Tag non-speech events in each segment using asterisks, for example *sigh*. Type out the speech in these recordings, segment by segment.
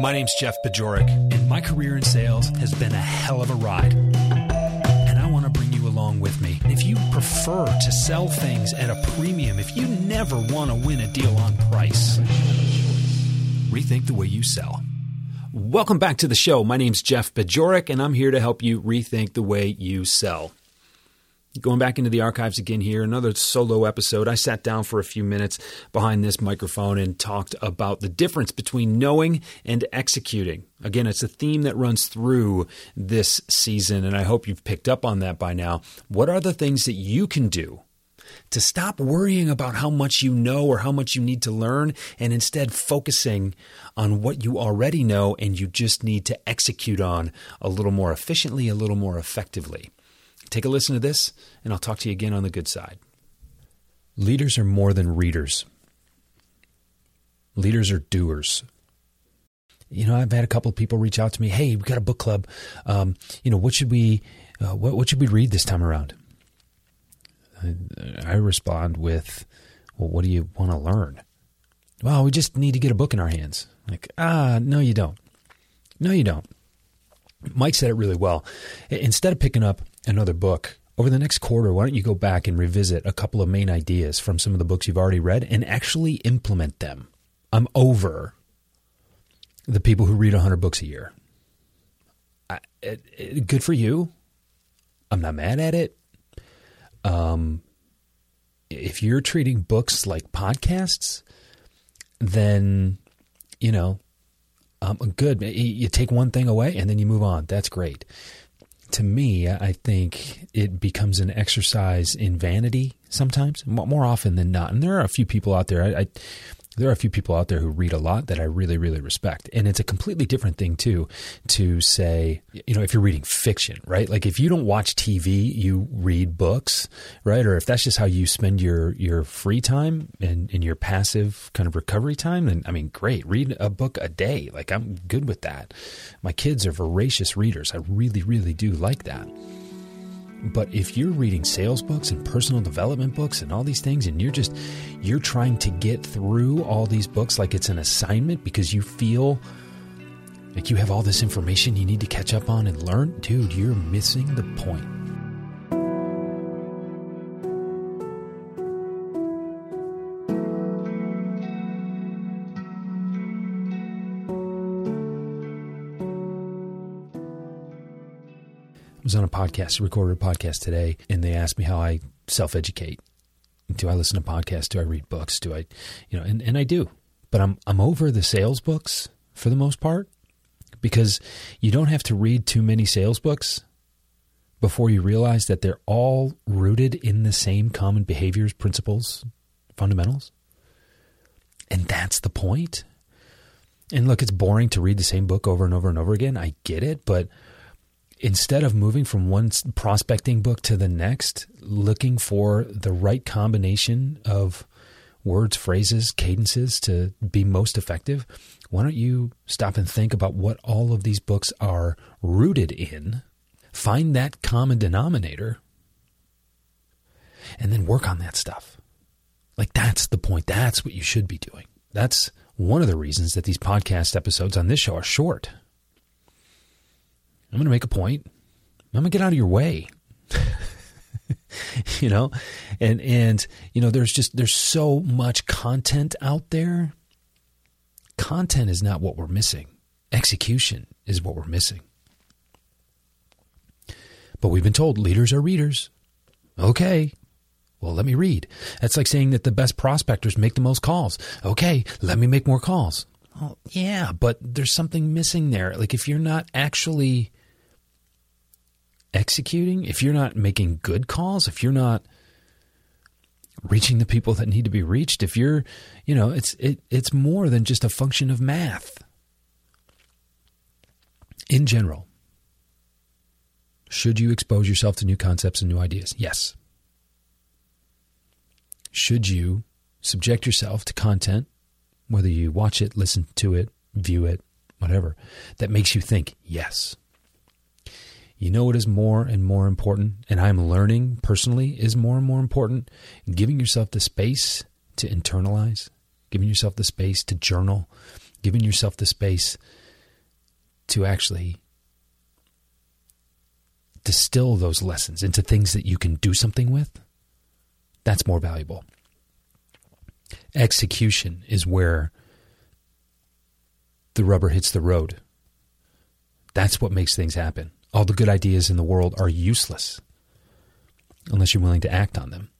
My name's Jeff Bajorek, and my career in sales has been a hell of a ride. And I want to bring you along with me. If you prefer to sell things at a premium, if you never want to win a deal on price, rethink the way you sell. Welcome back to the show. My name's Jeff Bajorek, and I'm here to help you rethink the way you sell. Going back into the archives again here, another solo episode. I sat down for a few minutes behind this microphone and talked about the difference between knowing and executing. Again, it's a theme that runs through this season, and I hope you've picked up on that by now. What are the things that you can do to stop worrying about how much you know or how much you need to learn and instead focusing on what you already know and you just need to execute on a little more efficiently, a little more effectively? Take a listen to this, and I'll talk to you again on the good side. Leaders are more than readers, leaders are doers. You know, I've had a couple of people reach out to me. Hey, we've got a book club. Um, you know, what should we, uh, what, what should we read this time around? I, I respond with, well, what do you want to learn? Well, we just need to get a book in our hands. Like, ah, no, you don't. No, you don't. Mike said it really well. Instead of picking up another book, over the next quarter, why don't you go back and revisit a couple of main ideas from some of the books you've already read and actually implement them? I'm over the people who read 100 books a year. I, it, it, good for you. I'm not mad at it. Um, if you're treating books like podcasts, then, you know, um, good. You take one thing away and then you move on. That's great to me, I think it becomes an exercise in vanity sometimes, more often than not. And there are a few people out there. I, I, there are a few people out there who read a lot that I really, really respect. And it's a completely different thing, too, to say, you know, if you're reading fiction, right? Like if you don't watch TV, you read books, right? Or if that's just how you spend your, your free time and, and your passive kind of recovery time, then I mean, great. Read a book a day. Like I'm good with that. My kids are voracious readers. I really, really do like that. But if you're reading sales books and personal development books and all these things, and you're just you're trying to get through all these books like it's an assignment because you feel like you have all this information you need to catch up on and learn, dude, you're missing the point. Was on a podcast, recorded a podcast today, and they asked me how I self educate. Do I listen to podcasts? Do I read books? Do I, you know, and, and I do. But I'm I'm over the sales books for the most part because you don't have to read too many sales books before you realize that they're all rooted in the same common behaviors, principles, fundamentals. And that's the point. And look, it's boring to read the same book over and over and over again. I get it, but instead of moving from one prospecting book to the next, looking for the right combination of words, phrases, cadences to be most effective, why don't you stop and think about what all of these books are rooted in? Find that common denominator and then work on that stuff. Like, that's the point. That's what you should be doing. That's one of the reasons that these podcast episodes on this show are short I'm going to make a point. I'm going to get out of your way. *laughs* you know, and and you know, there's just there's so much content out there. Content is not what we're missing. Execution is what we're missing. But we've been told leaders are readers. Okay. Well, let me read. That's like saying that the best prospectors make the most calls. Okay, let me make more calls. Well, yeah, but there's something missing there. Like if you're not actually executing, if you're not making good calls, if you're not reaching the people that need to be reached, if you're, you know, it's it, it's more than just a function of math. In general, should you expose yourself to new concepts and new ideas? Yes. Should you subject yourself to content, whether you watch it, listen to it, view it, whatever, that makes you think? Yes. You know what is more and more important, and I'm learning personally is more and more important? Giving yourself the space to internalize, giving yourself the space to journal, giving yourself the space to actually distill those lessons into things that you can do something with. That's more valuable. Execution is where the rubber hits the road. That's what makes things happen. All the good ideas in the world are useless unless you're willing to act on them.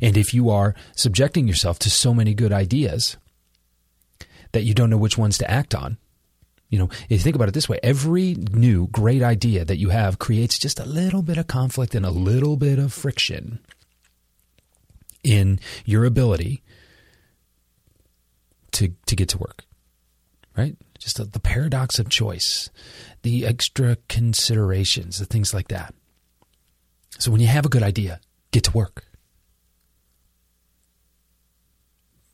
And if you are subjecting yourself to so many good ideas that you don't know which ones to act on, you know, if you think about it this way, every new great idea that you have creates just a little bit of conflict and a little bit of friction in your ability to to get to work. Right? Just a, the paradox of choice, the extra considerations, the things like that. So when you have a good idea, get to work.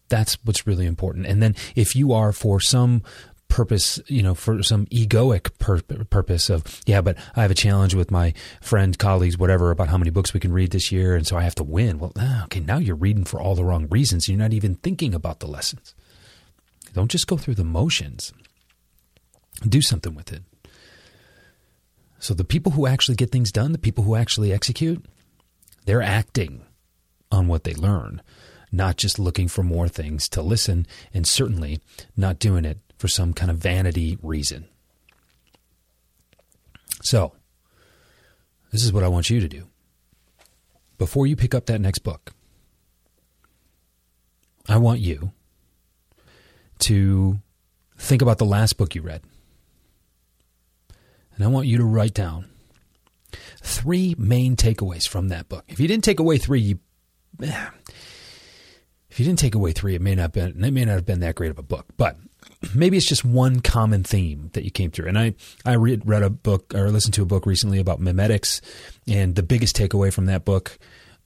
That's what's really important. And then if you are for some purpose, you know, for some egoic pur- purpose of, yeah, but I have a challenge with my friend, colleagues, whatever, about how many books we can read this year, and so I have to win. Well, ah, okay, now you're reading for all the wrong reasons. You're not even thinking about the lessons. Don't just go through the motions. Do something with it. So the people who actually get things done, the people who actually execute, they're acting on what they learn, not just looking for more things to listen, and certainly not doing it for some kind of vanity reason. So, this is what I want you to do. Before you pick up that next book, I want you to think about the last book you read. And I want you to write down three main takeaways from that book. If you didn't take away three, you, eh, if you didn't take away three, it may not been it may not have been that great of a book. But maybe it's just one common theme that you came through. And I, I read, read a book or listened to a book recently about memetics, and the biggest takeaway from that book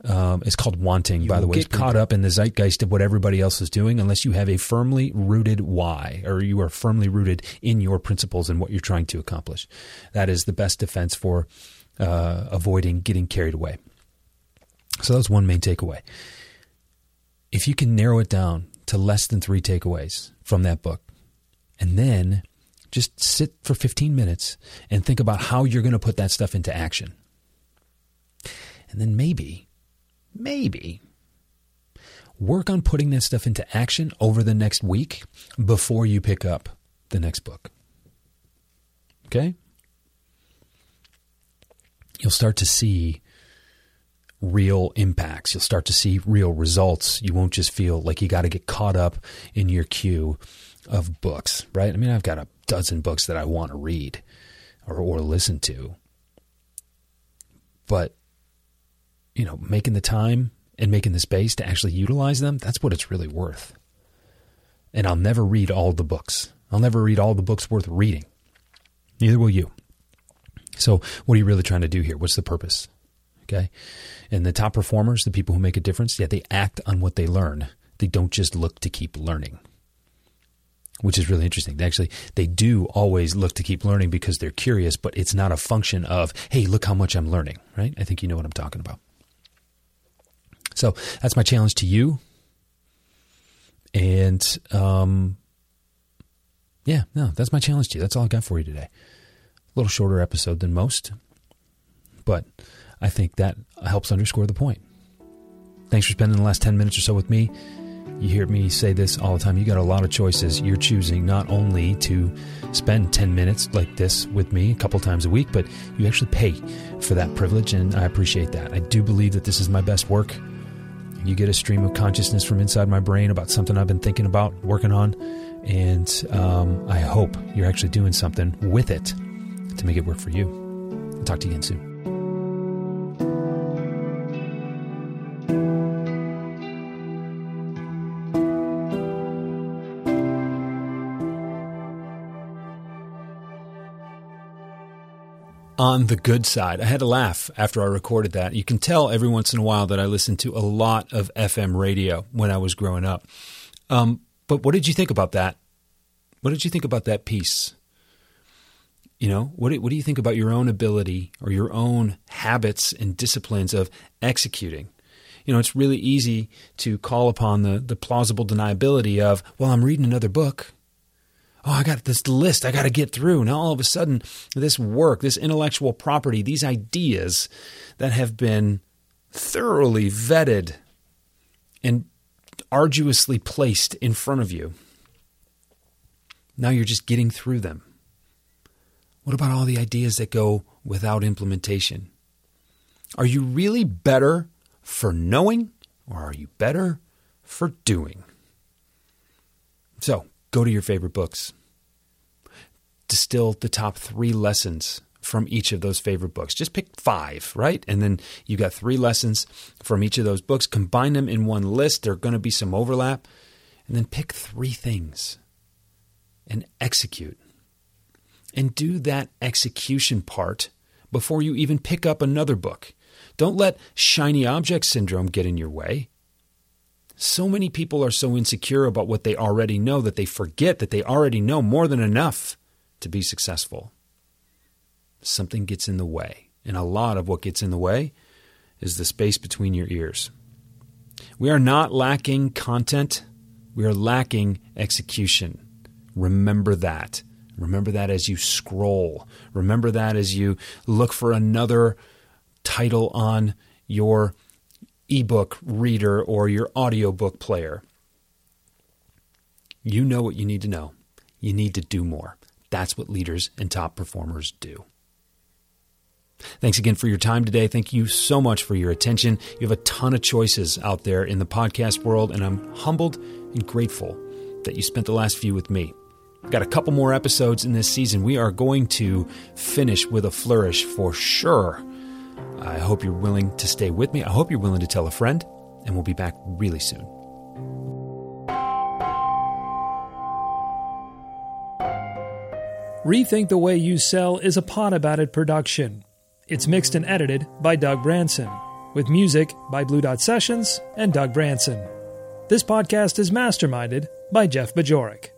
um, is called wanting. You by the way, get caught up in the zeitgeist of what everybody else is doing unless you have a firmly rooted why, or you are firmly rooted in your principles and what you're trying to accomplish. That is the best defense for uh, avoiding getting carried away. So that's one main takeaway. If you can narrow it down to less than three takeaways from that book, and then just sit for 15 minutes and think about how you're going to put that stuff into action. And then maybe, maybe work on putting that stuff into action over the next week before you pick up the next book. Okay? You'll start to see real impacts. You'll start to see real results. You won't just feel like you got to get caught up in your queue of books, right? I mean, I've got a dozen books that I want to read or, or listen to. But, you know, making the time and making the space to actually utilize them, that's what it's really worth. And I'll never read all the books. I'll never read all the books worth reading. Neither will you. So, what are you really trying to do here? What's the purpose? Okay. And the top performers, the people who make a difference, yeah, they act on what they learn. They don't just look to keep learning which is really interesting. They actually, they do always look to keep learning because they're curious, but it's not a function of, hey, look how much I'm learning, right? I think you know what I'm talking about. So that's my challenge to you. And um, yeah, no, that's my challenge to you. That's all I got for you today. A little shorter episode than most, but I think that helps underscore the point. Thanks for spending the last 10 minutes or so with me. You hear me say this all the time. You got a lot of choices. You're choosing not only to spend 10 minutes like this with me a couple times a week, but you actually pay for that privilege, and I appreciate that. I do believe that this is my best work. You get a stream of consciousness from inside my brain about something I've been thinking about, working on, and um, I hope you're actually doing something with it to make it work for you. I'll talk to you again soon. On the good side. I had to laugh after I recorded that. You can tell every once in a while that I listened to a lot of FM radio when I was growing up. Um, but what did you think about that? What did you think about that piece? You know, what do, what do you think about your own ability or your own habits and disciplines of executing? You know, it's really easy to call upon the, the plausible deniability of, well, I'm reading another book oh, I got this list I got to get through. Now all of a sudden, this work, this intellectual property, these ideas that have been thoroughly vetted and arduously placed in front of you, now you're just getting through them. What about all the ideas that go without implementation? Are you really better for knowing or are you better for doing? So, Go to your favorite books. Distill the top three lessons from each of those favorite books. Just pick five, right? And then you got three lessons from each of those books. Combine them in one list. There are going to be some overlap. And then pick three things and execute. And do that execution part before you even pick up another book. Don't let shiny object syndrome get in your way. So many people are so insecure about what they already know that they forget that they already know more than enough to be successful. Something gets in the way. And a lot of what gets in the way is the space between your ears. We are not lacking content, we are lacking execution. Remember that. Remember that as you scroll. Remember that as you look for another title on your ebook reader or your audiobook player. You know what you need to know. You need to do more. That's what leaders and top performers do. Thanks again for your time today. Thank you so much for your attention. You have a ton of choices out there in the podcast world, and I'm humbled and grateful that you spent the last few with me. We've got a couple more episodes in this season. We are going to finish with a flourish for sure. I hope you're willing to stay with me. I hope you're willing to tell a friend, and we'll be back really soon. Rethink the Way You Sell is a Pod About It production. It's mixed and edited by Doug Branson, with music by Blue Dot Sessions and Doug Branson. This podcast is masterminded by Jeff Bajorek.